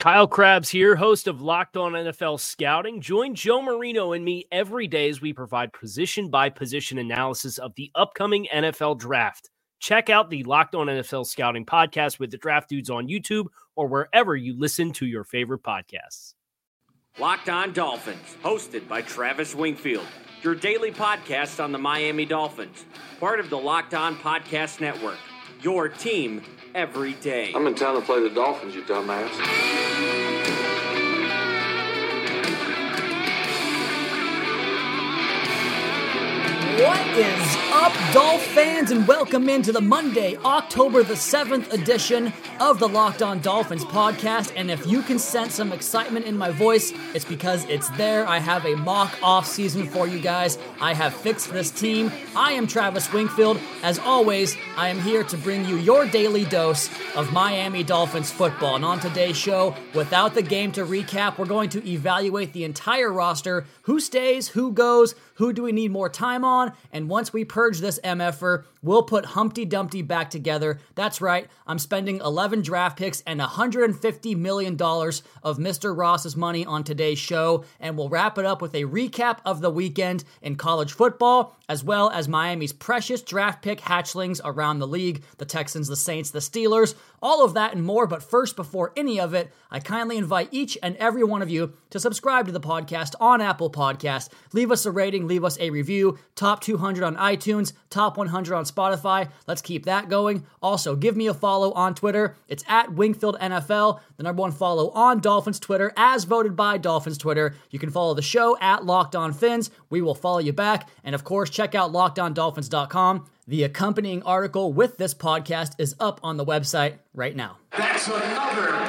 Kyle Crabbs here, host of Locked On NFL Scouting. Join Joe Marino and me every day as we provide position by position analysis of the upcoming NFL draft. Check out the Locked On NFL Scouting podcast with the draft dudes on YouTube or wherever you listen to your favorite podcasts. Locked On Dolphins, hosted by Travis Wingfield, your daily podcast on the Miami Dolphins, part of the Locked On Podcast Network. Your team every day. I'm in town to play the Dolphins, you dumbass. What is up, Dolph fans, and welcome into the Monday, October the 7th edition of the Locked On Dolphins podcast. And if you can sense some excitement in my voice, it's because it's there. I have a mock off season for you guys. I have fixed this team. I am Travis Wingfield. As always, I am here to bring you your daily dose of Miami Dolphins football. And on today's show, without the game to recap, we're going to evaluate the entire roster who stays, who goes, who do we need more time on? And once we purge this MFer, we'll put Humpty Dumpty back together. That's right, I'm spending 11 draft picks and $150 million of Mr. Ross's money on today's show. And we'll wrap it up with a recap of the weekend in college football, as well as Miami's precious draft pick hatchlings around the league the Texans, the Saints, the Steelers, all of that and more. But first, before any of it, I kindly invite each and every one of you to subscribe to the podcast on Apple Podcast. Leave us a rating, leave us a review. Top 200 on iTunes, top 100 on Spotify. Let's keep that going. Also, give me a follow on Twitter. It's at Wingfield NFL, the number one follow on Dolphins Twitter, as voted by Dolphins Twitter. You can follow the show at Locked On Phins. We will follow you back. And of course, check out LockedOnDolphins.com. The accompanying article with this podcast is up on the website right now. That's another.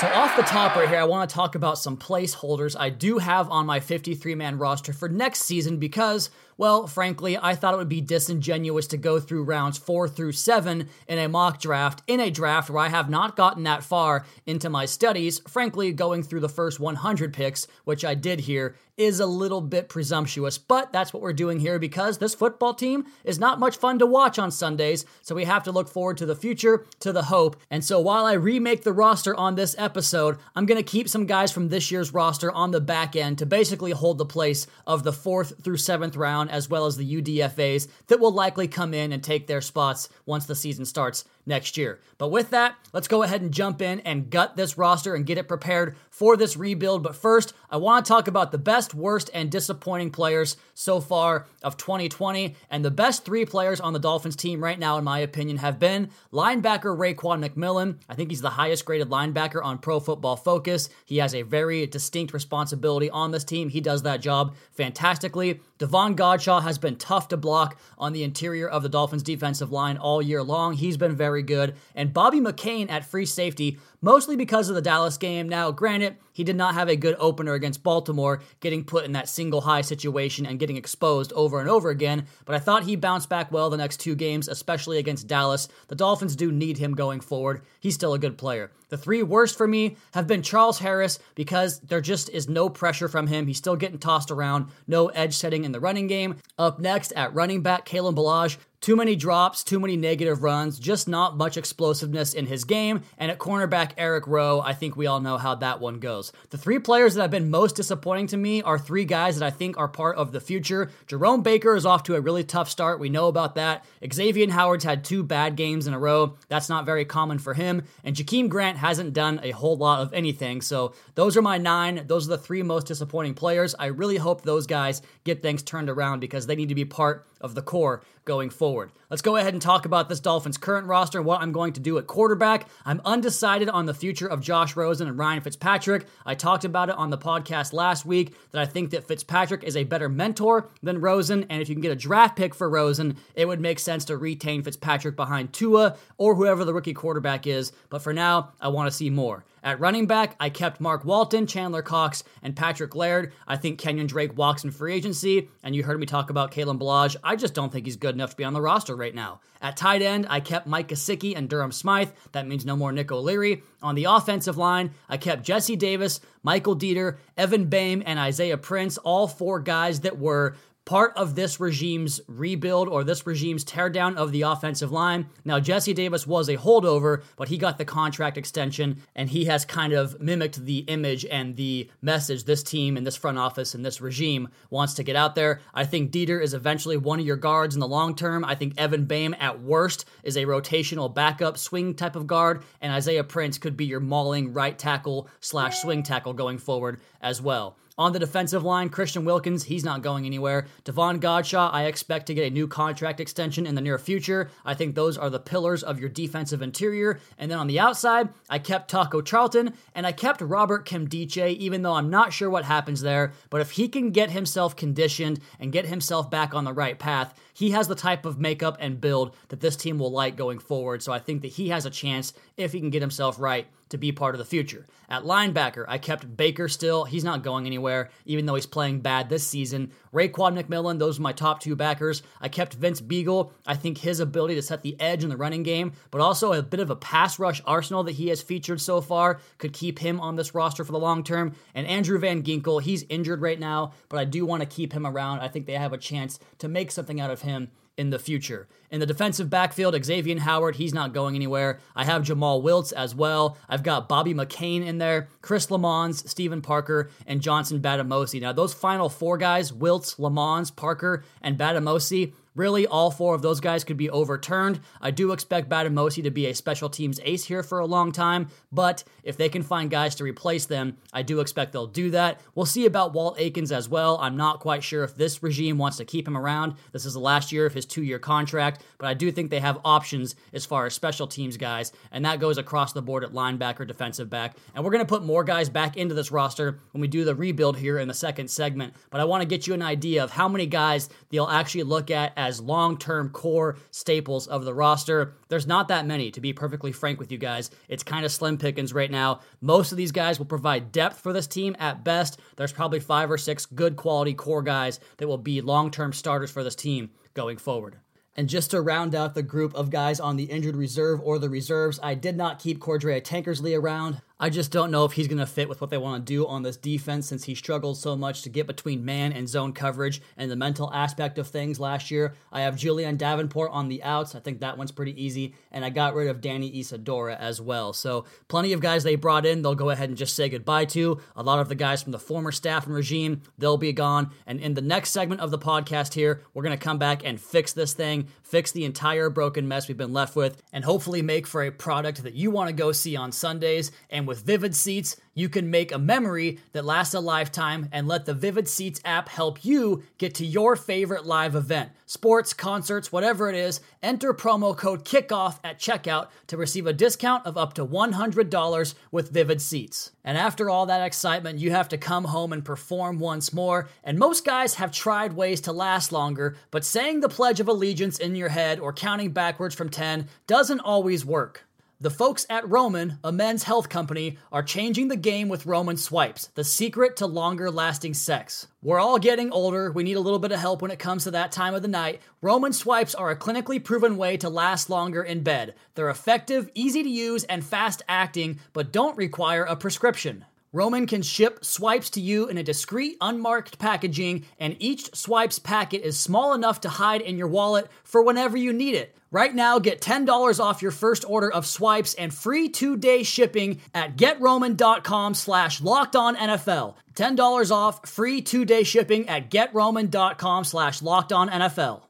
So, off the top right here, I want to talk about some placeholders I do have on my 53 man roster for next season because, well, frankly, I thought it would be disingenuous to go through rounds four through seven in a mock draft, in a draft where I have not gotten that far into my studies. Frankly, going through the first 100 picks, which I did here, is a little bit presumptuous, but that's what we're doing here because this football team is not much fun to watch on Sundays, so we have to look forward to the future, to the hope. And so while I remake the roster on this episode, I'm going to keep some guys from this year's roster on the back end to basically hold the place of the fourth through seventh round, as well as the UDFAs that will likely come in and take their spots once the season starts next year. But with that, let's go ahead and jump in and gut this roster and get it prepared for this rebuild. But first, I want to talk about the best, worst, and disappointing players so far of 2020. And the best three players on the Dolphins team right now, in my opinion, have been linebacker Raekwon McMillan. I think he's the highest graded linebacker on Pro Football Focus. He has a very distinct responsibility on this team. He does that job fantastically. Devon Godchaux has been tough to block on the interior of the Dolphins defensive line all year long. He's been very good. And Bobby McCain at free safety, mostly because of the Dallas game. Now, granted, he did not have a good opener against Baltimore, getting put in that single high situation and getting exposed over and over again, but I thought he bounced back well the next two games, especially against Dallas. The Dolphins do need him going forward. He's still a good player. The three worst for me have been Charles Harris because there just is no pressure from him. He's still getting tossed around, no edge setting in the running game. Up next at running back, Kalen Ballage. Too many drops, too many negative runs, just not much explosiveness in his game. And at cornerback, Eric Rowe, I think we all know how that one goes. The three players that have been most disappointing to me are three guys that I think are part of the future. Jerome Baker is off to a really tough start. We know about that. Xavier Howard's had two bad games in a row. That's not very common for him. And Jakeem Grant hasn't done a whole lot of anything. So those are my nine. Those are the three most disappointing players. I really hope those guys get things turned around because they need to be part of the core going forward. Let's go ahead and talk about this Dolphins current roster and what I'm going to do at quarterback. I'm undecided on the future of Josh Rosen and Ryan Fitzpatrick. I talked about it on the podcast last week that I think that Fitzpatrick is a better mentor than Rosen, and if you can get a draft pick for Rosen, it would make sense to retain Fitzpatrick behind Tua or whoever the rookie quarterback is. But for now, I want to see more. At running back, I kept Mark Walton, Chandler Cox, and Patrick Laird. I think Kenyon Drake walks in free agency, and you heard me talk about Kalen Ballage. I just don't think he's good enough to be on the roster right now. At tight end, I kept Mike Gesicki and Durham Smythe. That means no more Nick O'Leary. On the offensive line, I kept Jesse Davis, Michael Dieter, Evan Boehm, and Isaiah Prince, all four guys that were part of this regime's rebuild or this regime's teardown of the offensive line. Now, Jesse Davis was a holdover, but he got the contract extension and he has kind of mimicked the image and the message this team and this front office and this regime wants to get out there. I think Dieter is eventually one of your guards in the long term. I think Evan Boehm, at worst, is a rotational backup swing type of guard, and Isaiah Prince could be your mauling right tackle slash swing tackle going forward as well. On the defensive line, Christian Wilkins, he's not going anywhere. Devon Godchaux, I expect to get a new contract extension in the near future. I think those are the pillars of your defensive interior. And then on the outside, I kept Taco Charlton and I kept Robert Nkemdiche, even though I'm not sure what happens there. But if he can get himself conditioned and get himself back on the right path, he has the type of makeup and build that this team will like going forward. So I think that he has a chance if he can get himself right to be part of the future. At linebacker, I kept Baker still. He's not going anywhere, even though he's playing bad this season. Raekwon McMillan, those are my top two backers. I kept Vince Biegel. I think his ability to set the edge in the running game, but also a bit of a pass rush arsenal that he has featured so far could keep him on this roster for the long term. And Andrew Van Ginkel, he's injured right now, but I do want to keep him around. I think they have a chance to make something out of him in the future. In the defensive backfield, Xavier Howard, he's not going anywhere. I have Jamal Wiltz as well. I've got Bobby McCain in there, Chris Lammons, Stephen Parker, and Johnson Bademosi. Now, those final four guys, Wiltz, Lammons, Parker, and Bademosi, Really, all four of those guys could be overturned. I do expect Bademosi to be a special teams ace here for a long time, but if they can find guys to replace them, I do expect they'll do that. We'll see about Walt Aikens as well. I'm not quite sure if this regime wants to keep him around. This is the last year of his two year contract, but I do think they have options as far as special teams guys, and that goes across the board at linebacker, defensive back. And we're going to put more guys back into this roster when we do the rebuild here in the second segment, but I want to get you an idea of how many guys they'll actually look at as long term core staples of the roster. There's not that many, to be perfectly frank with you guys. It's kind of slim pickings right now. Most of these guys will provide depth for this team at best. There's probably five or six good quality core guys that will be long term starters for this team going forward. And just to round out the group of guys on the injured reserve or the reserves, I did not keep Cordrea Tankersley around. I just don't know if he's going to fit with what they want to do on this defense since he struggled so much to get between man and zone coverage and the mental aspect of things last year. I have Julian Davenport on the outs. I think that one's pretty easy. And I got rid of Danny Isidora as well. So plenty of guys they brought in, they'll go ahead and just say goodbye to. A lot of the guys from the former staff and regime, they'll be gone. And in the next segment of the podcast here, we're going to come back and fix this thing, fix the entire broken mess we've been left with, and hopefully make for a product that you want to go see on Sundays. And with Vivid Seats, you can make a memory that lasts a lifetime and let the Vivid Seats app help you get to your favorite live event. Sports, concerts, whatever it is, enter promo code KICKOFF at checkout to receive a discount of up to $100 with Vivid Seats. And after all that excitement, you have to come home and perform once more. And most guys have tried ways to last longer, but saying the Pledge of Allegiance in your head or counting backwards from 10 doesn't always work. The folks at Roman, a men's health company, are changing the game with Roman swipes, the secret to longer lasting sex. We're all getting older, we need a little bit of help when it comes to that time of the night. Roman swipes are a clinically proven way to last longer in bed. They're effective, easy to use, and fast acting, but don't require a prescription. Roman can ship swipes to you in a discreet, unmarked packaging, and each swipes packet is small enough to hide in your wallet for whenever you need it. Right now, get $10 off your first order of swipes and free two-day shipping at getroman.com slash lockedonnfl. $10 off, free two-day shipping at getroman.com slash lockedonnfl.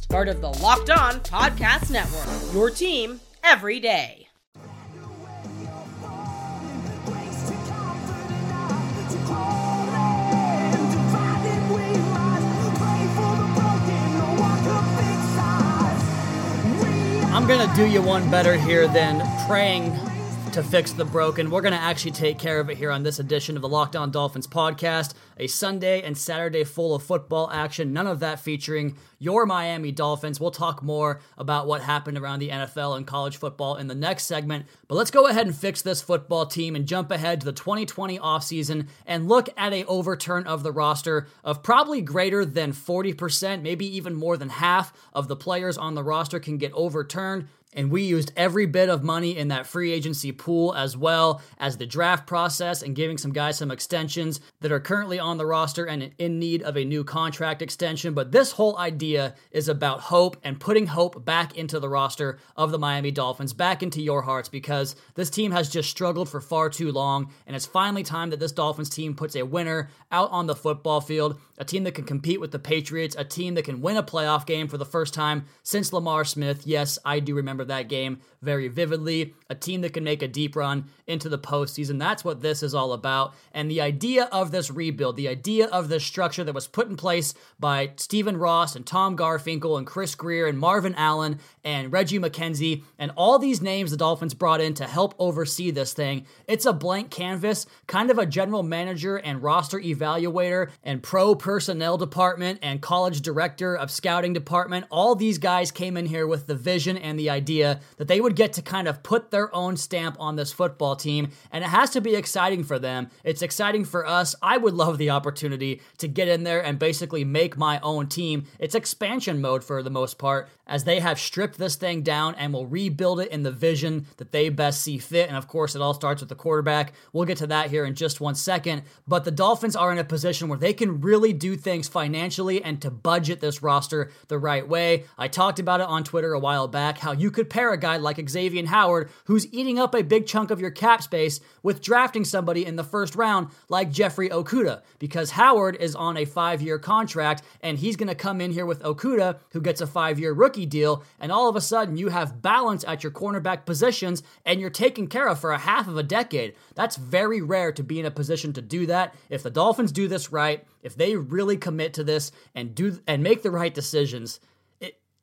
part of the Locked On Podcast Network. Your team every day. I'm gonna do you one better here than praying to fix the broken. We're going to actually take care of it here on this edition of the Locked On Dolphins podcast. A Sunday and Saturday full of football action, none of that featuring your Miami Dolphins. We'll talk more about what happened around the NFL and college football in the next segment. But let's go ahead and fix this football team and jump ahead to the 2020 offseason and look at a overturn of the roster of probably greater than 40%, maybe even more than half of the players on the roster can get overturned. And we used every bit of money in that free agency pool as well as the draft process and giving some guys some extensions that are currently on the roster and in need of a new contract extension. But this whole idea is about hope and putting hope back into the roster of the Miami Dolphins, back into your hearts, because this team has just struggled for far too long. And it's finally time that this Dolphins team puts a winner out on the football field, a team that can compete with the Patriots, a team that can win a playoff game for the first time since Lamar Smith. Yes, I do remember that game very vividly. A team that can make a deep run into the postseason. That's what this is all about. And the idea of this rebuild, the idea of this structure that was put in place by Stephen Ross and Tom Garfinkel and Chris Grier and Marvin Allen and Reggie McKenzie and all these names the Dolphins brought in to help oversee this thing. It's a blank canvas, kind of a general manager and roster evaluator and pro personnel department and college director of scouting department. All these guys came in here with the vision and the idea that they would get to kind of put their own stamp on this football team, and it has to be exciting for them. It's exciting for us. I would love the opportunity to get in there and basically make my own team. It's expansion mode for the most part, as they have stripped this thing down and will rebuild it in the vision that they best see fit. And of course, it all starts with the quarterback. We'll get to that here in just one second. But the Dolphins are in a position where they can really do things financially and to budget this roster the right way. I talked about it on Twitter a while back how you could pair a guy like Xavier Howard, who's eating up a big chunk of your cap space, with drafting somebody in the first round like Jeffrey Okudah, because Howard is on a five year contract and he's going to come in here with Okudah, who gets a five year rookie deal, and all of a sudden you have balance at your cornerback positions and you're taken care of for a half of a decade. That's very rare to be in a position to do that. If the Dolphins do this right, if they really commit to this and do and make the right decisions,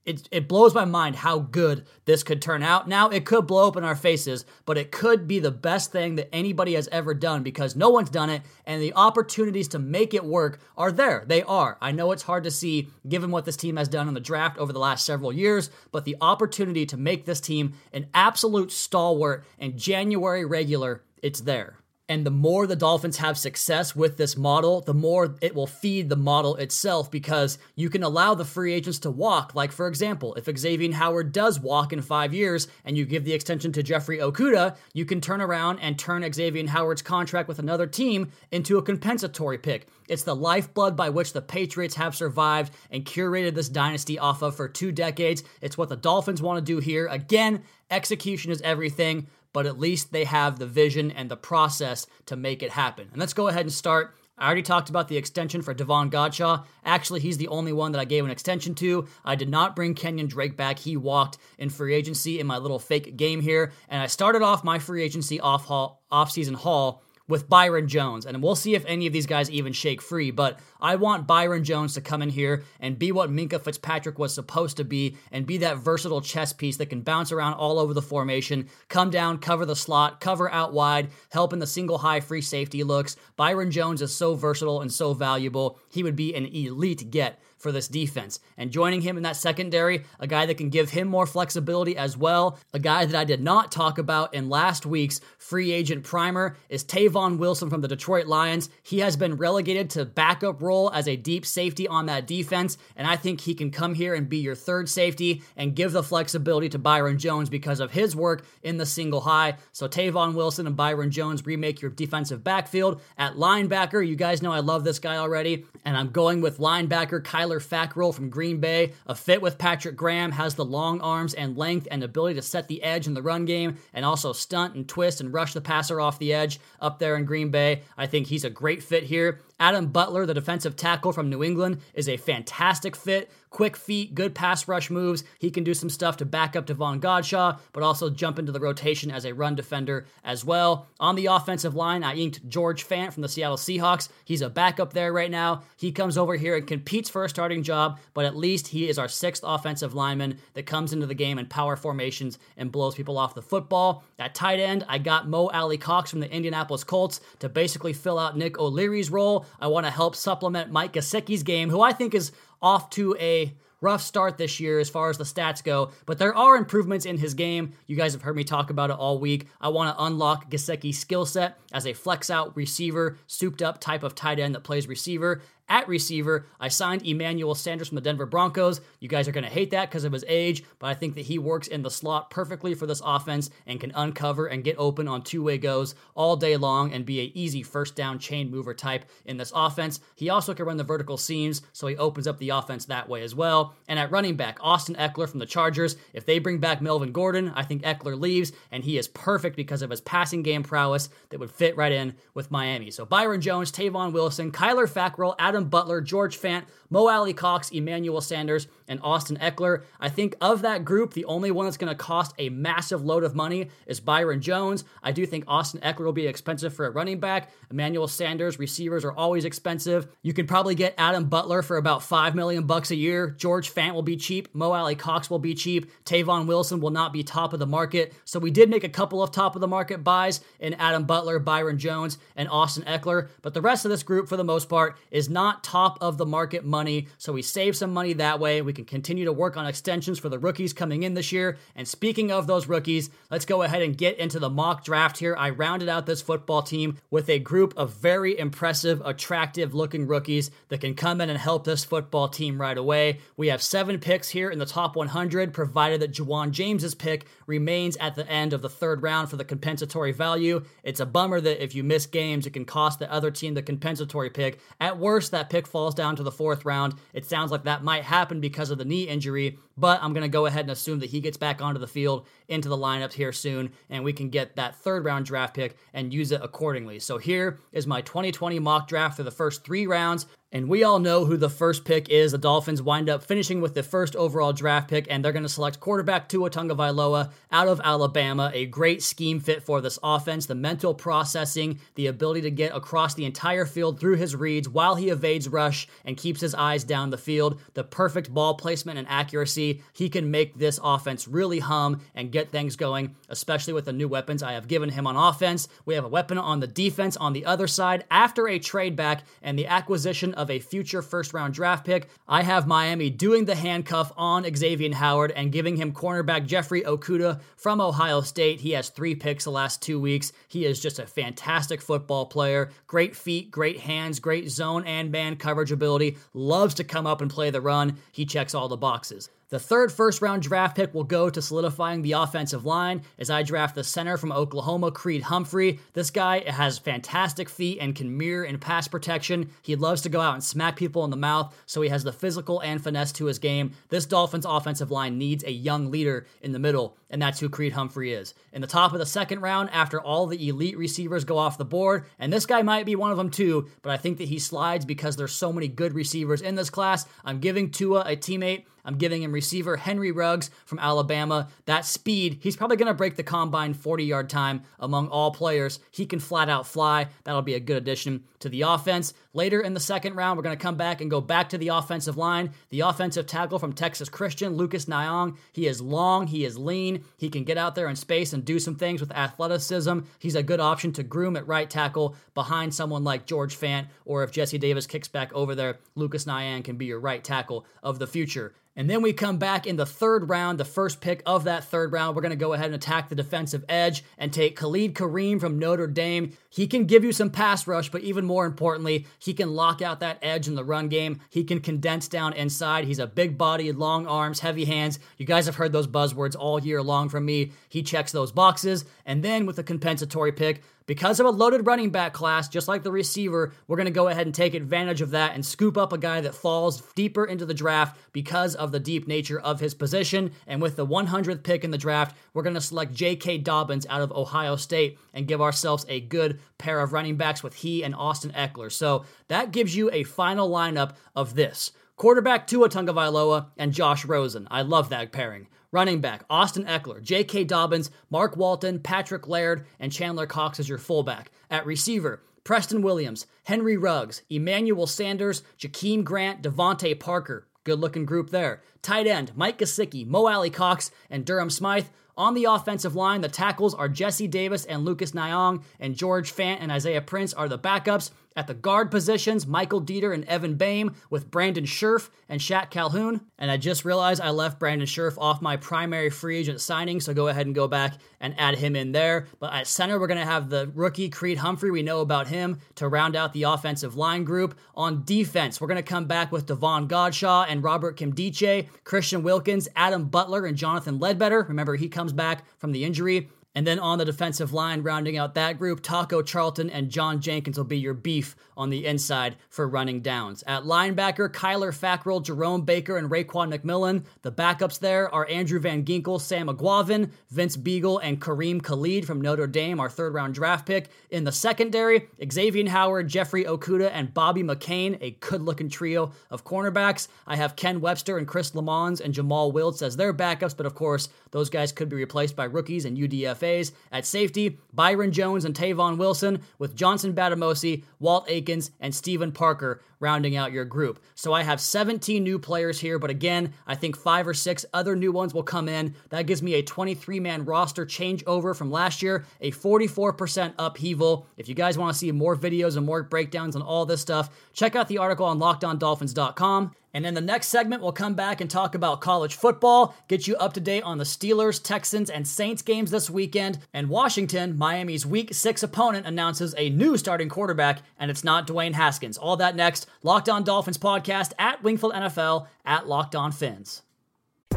it, it blows my mind how good this could turn out. Now, it could blow up in our faces, but it could be the best thing that anybody has ever done because no one's done it, and the opportunities to make it work are there. They are. I know it's hard to see given what this team has done in the draft over the last several years, but the opportunity to make this team an absolute stalwart and January regular, it's there. And the more the Dolphins have success with this model, the more it will feed the model itself because you can allow the free agents to walk. Like, for example, if Xavier Howard does walk in five years and you give the extension to Jeffrey Okudah, you can turn around and turn Xavier Howard's contract with another team into a compensatory pick. It's the lifeblood by which the Patriots have survived and curated this dynasty off of for two decades. It's what the Dolphins want to do here. Again, execution is everything but at least they have the vision and the process to make it happen. And let's go ahead and start. I already talked about the extension for Devon Godchaux. Actually, he's the only one that I gave an extension to. I did not bring Kenyon Drake back. He walked in free agency in my little fake game here. And I started off my free agency off haul, off-season haul with Byron Jones. And we'll see if any of these guys even shake free. But I want Byron Jones to come in here and be what Minkah Fitzpatrick was supposed to be and be that versatile chess piece that can bounce around all over the formation, come down, cover the slot, cover out wide, help in the single high free safety looks. Byron Jones is so versatile and so valuable. He would be an elite get for this defense. And joining him in that secondary, a guy that can give him more flexibility as well, a guy that I did not talk about in last week's free agent primer is Tavon Wilson from the Detroit Lions. He has been relegated to backup role as a deep safety on that defense, and I think he can come here and be your third safety and give the flexibility to Byron Jones because of his work in the single high. So Tavon Wilson and Byron Jones remake your defensive backfield. At linebacker, you guys know I love this guy already, and I'm going with linebacker Kyler Fackrell from Green Bay. A fit with Patrick Graham, has the long arms and length and ability to set the edge in the run game, and also stunt and twist and rush the passer off the edge up there in Green Bay. I think he's a great fit here. Adam Butler, the defensive tackle from New England, is a fantastic fit. Quick feet, good pass rush moves. He can do some stuff to back up Devon Godchaux, but also jump into the rotation as a run defender as well. On the offensive line, I inked George Fant from the Seattle Seahawks. He's a backup there right now. He comes over here and competes for a starting job, but at least he is our sixth offensive lineman that comes into the game in power formations and blows people off the football. At tight end, I got Mo Alie-Cox from the Indianapolis Colts to basically fill out Nick O'Leary's role. I want to help supplement Mike Gesicki's game, who I think is off to a rough start this year as far as the stats go, but there are improvements in his game. You guys have heard me talk about it all week. I want to unlock Gesicki's skill set as a flex out receiver, souped up type of tight end that plays receiver. At receiver, I signed Emmanuel Sanders from the Denver Broncos. You guys are going to hate that because of his age, but I think that he works in the slot perfectly for this offense and can uncover and get open on two way goes all day long and be a easy first down chain mover type in this offense. He also can run the vertical seams, so he opens up the offense that way as well. And at running back, Austin Ekeler from the Chargers. If they bring back Melvin Gordon, I think Ekeler leaves, and he is perfect because of his passing game prowess that would fit right in with Miami. So Byron Jones, Tavon Wilson, Kyler Fackrell, Adam Adam Butler, George Fant, Mo Alie-Cox, Emmanuel Sanders, and Austin Ekeler. I think of that group, the only one that's going to cost a massive load of money is Byron Jones. I do think Austin Ekeler will be expensive for a running back. Emmanuel Sanders, receivers are always expensive. You can probably get Adam Butler for about five million bucks a year. George Fant will be cheap. Mo Alie-Cox will be cheap. Tavon Wilson will not be top of the market. So we did make a couple of top of the market buys in Adam Butler, Byron Jones, and Austin Eckler. But the rest of this group, for the most part, is not top of the market money money, so we save some money that way. We can continue to work on extensions for the rookies coming in this year. And speaking of those rookies, let's go ahead and get into the mock draft here. I rounded out this football team with a group of very impressive, attractive looking rookies that can come in and help this football team right away. We have seven picks here in the top 100, provided that Ja'Wuan James's pick remains at the end of the third round for the compensatory value. It's a bummer that if you miss games, it can cost the other team the compensatory pick. At worst, that pick falls down to the fourth round. It sounds like that might happen because of the knee injury, but I'm going to go ahead and assume that he gets back onto the field into the lineups here soon, and we can get that third round draft pick and use it accordingly. So here is my 2020 mock draft for the first three rounds. And we all know who the first pick is. The Dolphins wind up finishing with the first overall draft pick, and they're going to select quarterback Tua Tagovailoa out of Alabama. A great scheme fit for this offense. The mental processing, the ability to get across the entire field through his reads while he evades rush and keeps his eyes down the field. The perfect ball placement and accuracy. He can make this offense really hum and get things going, especially with the new weapons I have given him on offense. We have a weapon on the defense on the other side after a trade back and the acquisition of a future first round draft pick. I have Miami doing the handcuff on Xavier Howard and giving him cornerback Jeffrey Okudah from Ohio State. He has three picks the last two weeks. He is just a fantastic football player. Great feet, great hands, great zone and man coverage ability. Loves to come up and play the run. He checks all the boxes. The third first round draft pick will go to solidifying the offensive line as I draft the center from Oklahoma, Creed Humphrey. This guy has fantastic feet and can mirror in pass protection. He loves to go out and smack people in the mouth, so he has the physical and finesse to his game. This Dolphins offensive line needs a young leader in the middle, and that's who Creed Humphrey is. In the top of the second round, after all the elite receivers go off the board, and this guy might be one of them too, but I think that he slides because there's so many good receivers in this class. I'm giving Tua a teammate I'm giving him receiver Henry Ruggs from Alabama. That speed, he's probably going to break the combine 40 yard time among all players. He can flat out fly. That'll be a good addition to the offense. Later in the second round, we're going to come back and go back to the offensive line. The offensive tackle from Texas Christian, Lucas Niang. He is long, he is lean, he can get out there in space and do some things with athleticism. He's a good option to groom at right tackle behind someone like George Fant, or if Jesse Davis kicks back over there, Lucas Niang can be your right tackle of the future. And then we come back in the third round, the first pick of that third round. We're going to go ahead and attack the defensive edge and take Khalid Kareem from Notre Dame. He can give you some pass rush, but even more importantly, he can lock out that edge in the run game. He can condense down inside. He's a big body, long arms, heavy hands. You guys have heard those buzzwords all year long from me. He checks those boxes. And then with a compensatory pick, because of a loaded running back class, just like the receiver, we're going to go ahead and take advantage of that and scoop up a guy that falls deeper into the draft because of the deep nature of his position. And with the 100th pick in the draft, we're going to select J.K. Dobbins out of Ohio State and give ourselves a good pair of running backs with he and Austin Ekeler. So that gives you a final lineup of this. Quarterback Tua Tagovailoa and Josh Rosen. I love that pairing. Running back, Austin Ekeler, J.K. Dobbins, Mark Walton, Patrick Laird, and Chandler Cox as your fullback. At receiver, Preston Williams, Henry Ruggs, Emmanuel Sanders, Jakeem Grant, DeVante Parker. Good looking group there. Tight end, Mike Gesicki, Mo Alie-Cox, and Durham Smythe. On the offensive line, the tackles are Jesse Davis and Lucas Niang, and George Fant and Isaiah Prince are the backups. At the guard positions, Michael Dieter and Evan Boehm with Brandon Scherff and Shaq Calhoun. And I just realized I left Brandon Scherff off my primary free agent signing, so go ahead and go back and add him in there. But at center, we're going to have the rookie Creed Humphrey. We know about him to round out the offensive line group. On defense, we're going to come back with Devon Godchaux and Robert Nkemdiche, Christian Wilkins, Adam Butler, and Jonathan Ledbetter. Remember, he comes back from the injury. And then on the defensive line, rounding out that group, Taco Charlton and John Jenkins will be your beef on the inside for running downs. At linebacker, Kyler Fackrell, Jerome Baker, and Raekwon McMillan. The backups there are Andrew Van Ginkel, Sam Eguavoen, Vince Biegel, and Kareem Khalid from Notre Dame, our third round draft pick. In the secondary, Xavier Howard, Jeffrey Okudah, and Bobby McCain, a good looking trio of cornerbacks. I have Ken Webster and Chris Lammons and Jamal Wiltz as their backups, but of course, those guys could be replaced by rookies and UDFAs. At safety, Byron Jones and Tavon Wilson, with Johnson Bademosi, Walt Aikens, and Stephen Parker rounding out your group. So I have 17 new players here, but again, I think five or six other new ones will come in. That gives me a 23 man roster changeover from last year, a 44% upheaval. If you guys want to see more videos and more breakdowns on all this stuff, check out the article on lockedondolphins.com. And in the next segment, we'll come back and talk about college football, get you up to date on the Steelers, Texans, and Saints games this weekend. And Washington, Miami's week six opponent, announces a new starting quarterback, and it's not Dwayne Haskins. All that next. Locked On Dolphins podcast at Wingfield NFL at Locked On Phins.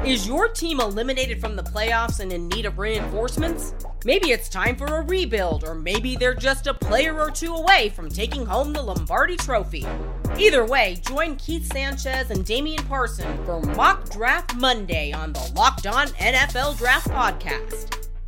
Is your team eliminated from the playoffs and in need of reinforcements? Maybe it's time for a rebuild, or maybe they're just a player or two away from taking home the Lombardi Trophy. Either way, join Keith Sanchez and Damian Parson for Mock Draft Monday on the Locked On NFL Draft Podcast.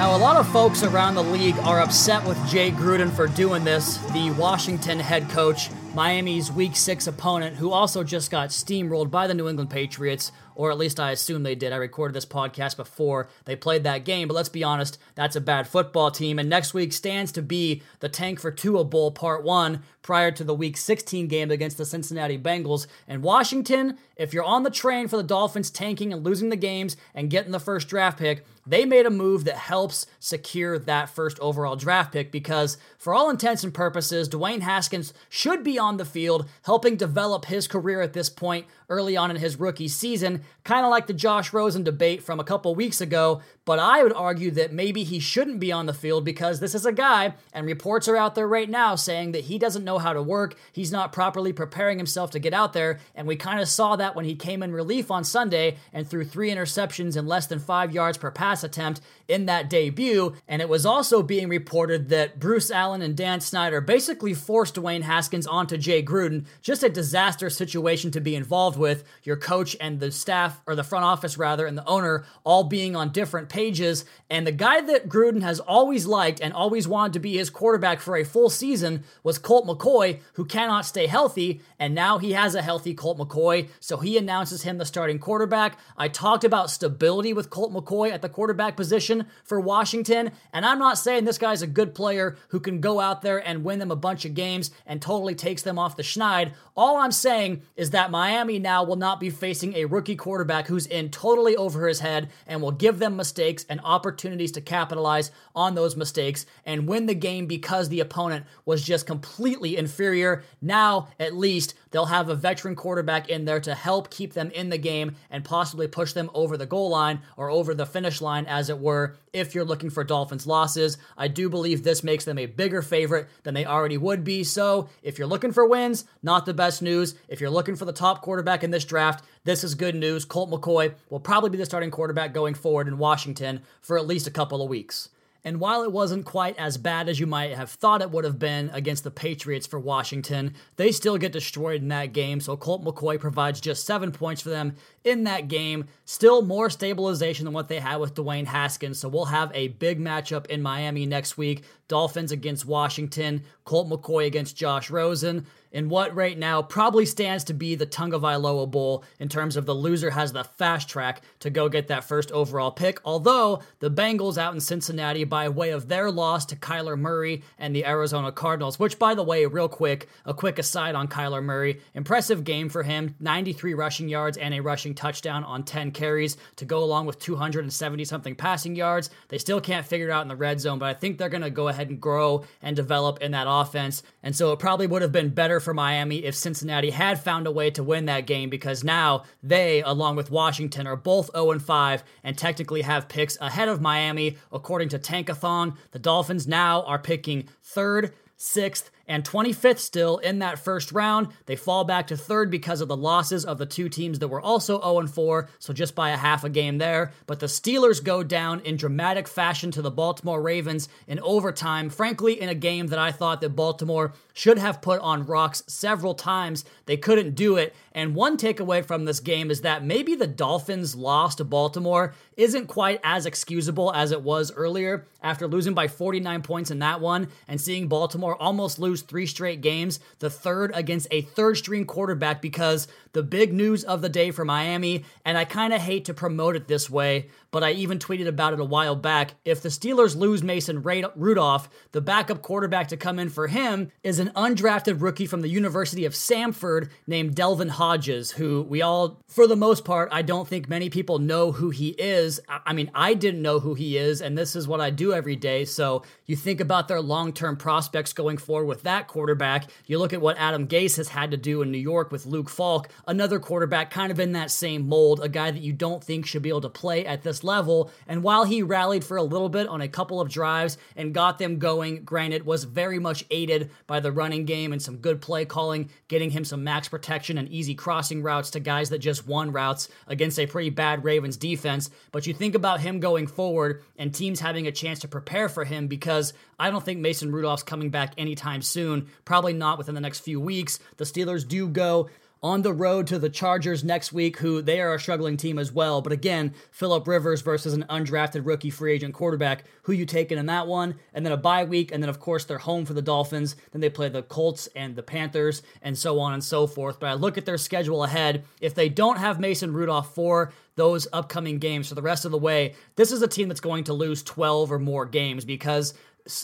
Now, a lot of folks around the league are upset with Jay Gruden for doing this, the Washington head coach, Miami's week six opponent, who also just got steamrolled by the New England Patriots, or at least I assume they did. I recorded this podcast before they played that game, but let's be honest, that's a bad football team. And next week stands to be the Tank for Tua Bowl Part 1 prior to the Week 16 game against the Cincinnati Bengals. And Washington, if you're on the train for the Dolphins tanking and losing the games and getting the first draft pick, they made a move that helps secure that first overall draft pick because, for all intents and purposes, Dwayne Haskins should be on the field helping develop his career at this point early on in his rookie season, kind of like the Josh Rosen debate from a couple weeks ago. But I would argue that maybe he shouldn't be on the field because this is a guy, and reports are out there right now saying that he doesn't know how to work. He's not properly preparing himself to get out there. And we kind of saw that when he came in relief on Sunday and threw three interceptions and less than five yards per pass attempt in that debut. And it was also being reported that Bruce Allen and Dan Snyder basically forced Dwayne Haskins onto Jay Gruden. Just a disaster situation to be involved with. Your coach and the staff, or the front office rather, and the owner all being on different pages. And the guy that Gruden has always liked and always wanted to be his quarterback for a full season was Colt McCoy, who cannot stay healthy. And now he has a healthy Colt McCoy. So he announces him the starting quarterback. I talked about stability with Colt McCoy at the quarterback position for Washington. And I'm not saying this guy's a good player who can go out there and win them a bunch of games and totally takes them off the schneid. All I'm saying is that Miami now will not be facing a rookie quarterback who's in totally over his head and will give them mistakes and opportunities to capitalize on those mistakes and win the game because the opponent was just completely inferior. Now, at least, they'll have a veteran quarterback in there to help keep them in the game and possibly push them over the goal line or over the finish line, as it were, if you're looking for Dolphins losses. I do believe this makes them a bigger favorite than they already would be. So if you're looking for wins, not the best news. If you're looking for the top quarterback in this draft, this is good news. Colt McCoy will probably be the starting quarterback going forward in Washington for at least a couple of weeks. And while it wasn't quite as bad as you might have thought it would have been against the Patriots for Washington, they still get destroyed in that game. So Colt McCoy provides just seven points for them in that game. Still more stabilization than what they had with Dwayne Haskins. So we'll have a big matchup in Miami next week. Dolphins against Washington, Colt McCoy against Josh Rosen in what right now probably stands to be the Tagovailoa Bowl in terms of the loser has the fast track to go get that first overall pick. Although the Bengals out in Cincinnati by way of their loss to Kyler Murray and the Arizona Cardinals, which by the way, real quick, a quick aside on Kyler Murray, impressive game for him, 93 rushing yards and a rushing touchdown on 10 carries to go along with 270 something passing yards. They still can't figure it out in the red zone, but I think they're going to go ahead and grow and develop in that offense. And so it probably would have been better for Miami if Cincinnati had found a way to win that game because now they, along with Washington, are both 0 5 and technically have picks ahead of Miami. According to Tankathon, the Dolphins now are picking third, sixth, and 25th still in that first round. They fall back to third because of the losses of the two teams that were also 0 4, so just by a half a game there. But the Steelers go down in dramatic fashion to the Baltimore Ravens in overtime, frankly, in a game that I thought that Baltimore should have put on rocks several times. They couldn't do it. And one takeaway from this game is that maybe the Dolphins' loss to Baltimore isn't quite as excusable as it was earlier after losing by 49 points in that one and seeing Baltimore almost lose lose three straight games, the third against a third string quarterback because the big news of the day for Miami, and I kind of hate to promote it this way, but I even tweeted about it a while back. If the Steelers lose Mason Rudolph, the backup quarterback to come in for him is an undrafted rookie from the University of Samford named Delvin Hodges, who we all, for the most part, I don't think many people know who he is. I mean, I didn't know who he is, and this is what I do every day. So you think about their long term prospects going forward with that quarterback. You look at what Adam Gase has had to do in New York with Luke Falk another quarterback kind of in that same mold, a guy that you don't think should be able to play at this level. And while he rallied for a little bit on a couple of drives and got them going, granted, was very much aided by the running game and some good play calling, getting him some max protection and easy crossing routes to guys that just won routes against a pretty bad Ravens defense. But you think about him going forward and teams having a chance to prepare for him because I don't think Mason Rudolph's coming back anytime soon, probably not within the next few weeks. The Steelers do go on the road to the Chargers next week, who they are a struggling team as well. But again, Philip Rivers versus an undrafted rookie free agent quarterback. Who you taking in that one? And then a bye week, and then of course they're home for the Dolphins. Then they play the Colts and the Panthers, and so on and so forth. But I look at their schedule ahead. If they don't have Mason Rudolph for those upcoming games for the rest of the way, this is a team that's going to lose 12 or more games because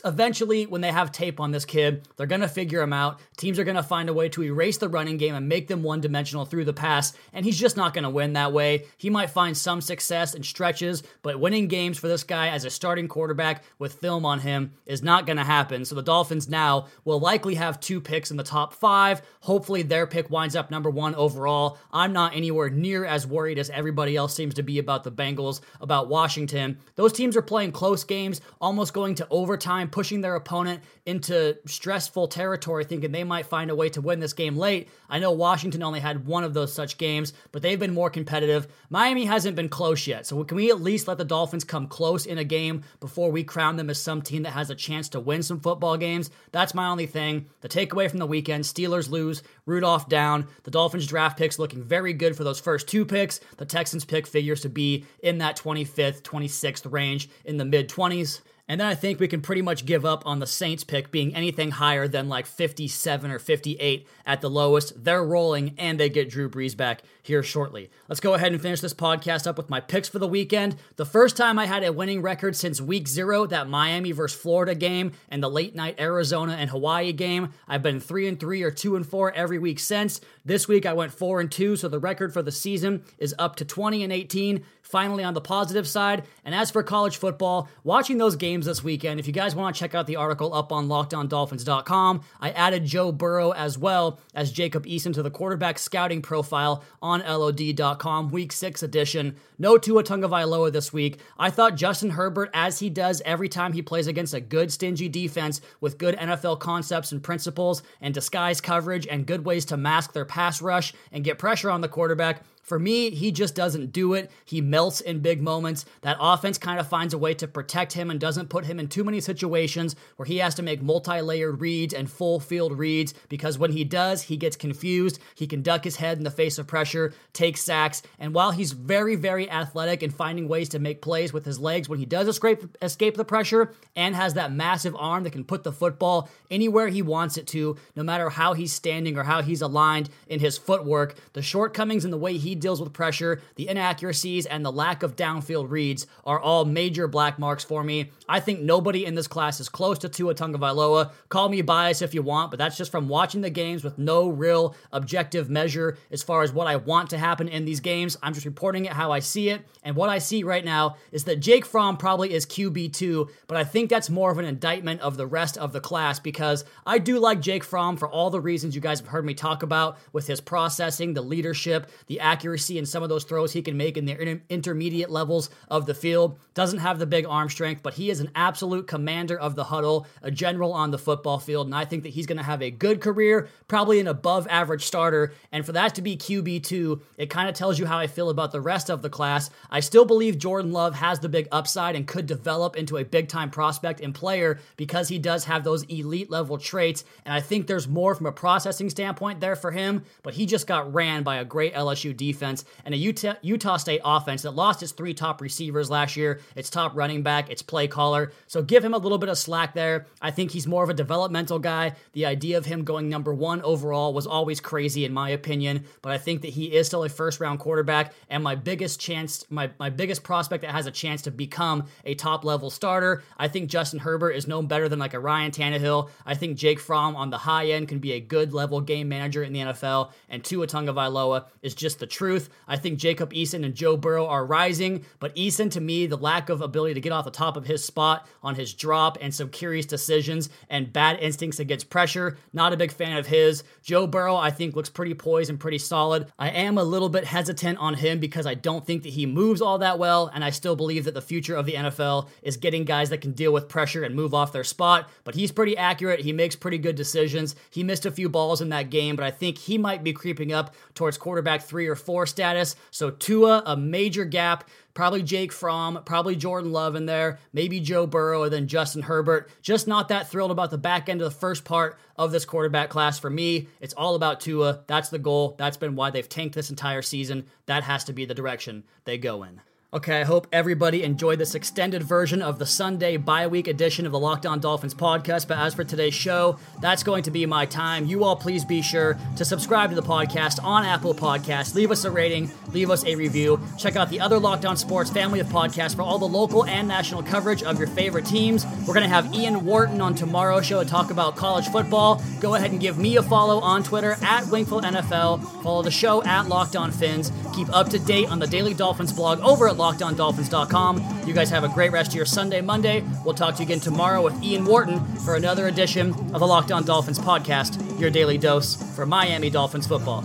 eventually, when they have tape on this kid, they're going to figure him out. Teams are going to find a way to erase the running game and make them one dimensional through the pass, and he's just not going to win that way. He might find some success in stretches, but winning games for this guy as a starting quarterback with film on him is not going to happen. So the Dolphins now will likely have two picks in the top five. Hopefully, their pick winds up number one overall. I'm not anywhere near as worried as everybody else seems to be about the Bengals, about Washington. Those teams are playing close games, almost going to overtime time pushing their opponent into stressful territory, thinking they might find a way to win this game late. I know Washington only had one of those such games, but they've been more competitive. Miami hasn't been close yet, so can we at least let the Dolphins come close in a game before we crown them as some team that has a chance to win some football games? That's my only thing. The takeaway from the weekend Steelers lose, Rudolph down. The Dolphins draft picks looking very good for those first two picks. The Texans pick figures to be in that 25th, 26th range in the mid 20s. And then I think we can pretty much give up on the Saints pick being anything higher than like 57 or 58 at the lowest. They're rolling and they get Drew Brees back here shortly. Let's go ahead and finish this podcast up with my picks for the weekend. The first time I had a winning record since week zero, that Miami versus Florida game and the late night Arizona and Hawaii game. I've been three and three or two and four every week since. This week I went four and two, so the record for the season is up to 20 and 18 finally on the positive side. And as for college football, watching those games this weekend, if you guys want to check out the article up on lockedondolphins.com, I added Joe Burrow as well as Jacob Eason to the quarterback scouting profile on LOD.com, week six edition. No Tua Tagovailoa this week. I thought Justin Herbert, as he does every time he plays against a good, stingy defense with good NFL concepts and principles and disguise coverage and good ways to mask their pass rush and get pressure on the quarterback, for me, he just doesn't do it. He melts in big moments. That offense kind of finds a way to protect him and doesn't put him in too many situations where he has to make multi layered reads and full field reads because when he does, he gets confused. He can duck his head in the face of pressure, take sacks, and while he's very, very athletic and finding ways to make plays with his legs, when he does escape, escape the pressure and has that massive arm that can put the football anywhere he wants it to, no matter how he's standing or how he's aligned in his footwork, the shortcomings in the way he deals with pressure, the inaccuracies, and the lack of downfield reads are all major black marks for me. I think nobody in this class is close to Tua Tagovailoa. Call me biased if you want, but that's just from watching the games with no real objective measure as far as what I want to happen in these games. I'm just reporting it how I see it, and what I see right now is that Jake Fromm probably is QB2, but I think that's more of an indictment of the rest of the class because I do like Jake Fromm for all the reasons you guys have heard me talk about with his processing, the leadership, the accuracy accuracy in some of those throws he can make in the inter- intermediate levels of the field. Doesn't have the big arm strength, but he is an absolute commander of the huddle, a general on the football field, and I think that he's going to have a good career, probably an above average starter. And for that to be QB2, it kind of tells you how I feel about the rest of the class. I still believe Jordan Love has the big upside and could develop into a big time prospect and player because he does have those elite level traits. And I think there's more from a processing standpoint there for him, but he just got ran by a great LSU defense defense and a Utah, Utah State offense that lost its three top receivers last year, its top running back, its play caller. So give him a little bit of slack there. I think he's more of a developmental guy. The idea of him going number one overall was always crazy in my opinion, but I think that he is still a first round quarterback and my biggest chance, my, my biggest prospect that has a chance to become a top level starter. I think Justin Herbert is known better than like a Ryan Tannehill. I think Jake Fromm on the high end can be a good level game manager in the NFL, and Tua Tagovailoa is just the truth truth. I think Jacob Eason and Joe Burrow are rising, but Eason, to me, the lack of ability to get off the top of his spot on his drop and some curious decisions and bad instincts against pressure, not a big fan of his. Joe Burrow, I think, looks pretty poised and pretty solid. I am a little bit hesitant on him because I don't think that he moves all that well, and I still believe that the future of the NFL is getting guys that can deal with pressure and move off their spot. But he's pretty accurate. He makes pretty good decisions. He missed a few balls in that game, but I think he might be creeping up towards quarterback three or four status. So Tua, a major gap. Probably Jake Fromm, probably Jordan Love in there, maybe Joe Burrow, and then Justin Herbert. Just not that thrilled about the back end of the first part of this quarterback class for me. It's all about Tua. That's the goal. That's been why they've tanked this entire season. That has to be the direction they go in. Okay, I hope everybody enjoyed this extended version of the Sunday bye week edition of the Locked On Dolphins podcast. But as for today's show, that's going to be my time. You all please be sure to subscribe to the podcast on Apple Podcasts. Leave us a rating, leave us a review. Check out the other Locked On Sports family of podcasts for all the local and national coverage of your favorite teams. We're going to have Ian Wharton on tomorrow's show to talk about college football. Go ahead and give me a follow on Twitter at Wingfield NFL. Follow the show at Locked On Phins. Keep up to date on the Daily Dolphins blog over at LockedOnDolphins.com. You guys have a great rest of your Sunday, Monday. We'll talk to you again tomorrow with Ian Wharton for another edition of the Locked On Dolphins podcast, your daily dose for Miami Dolphins football.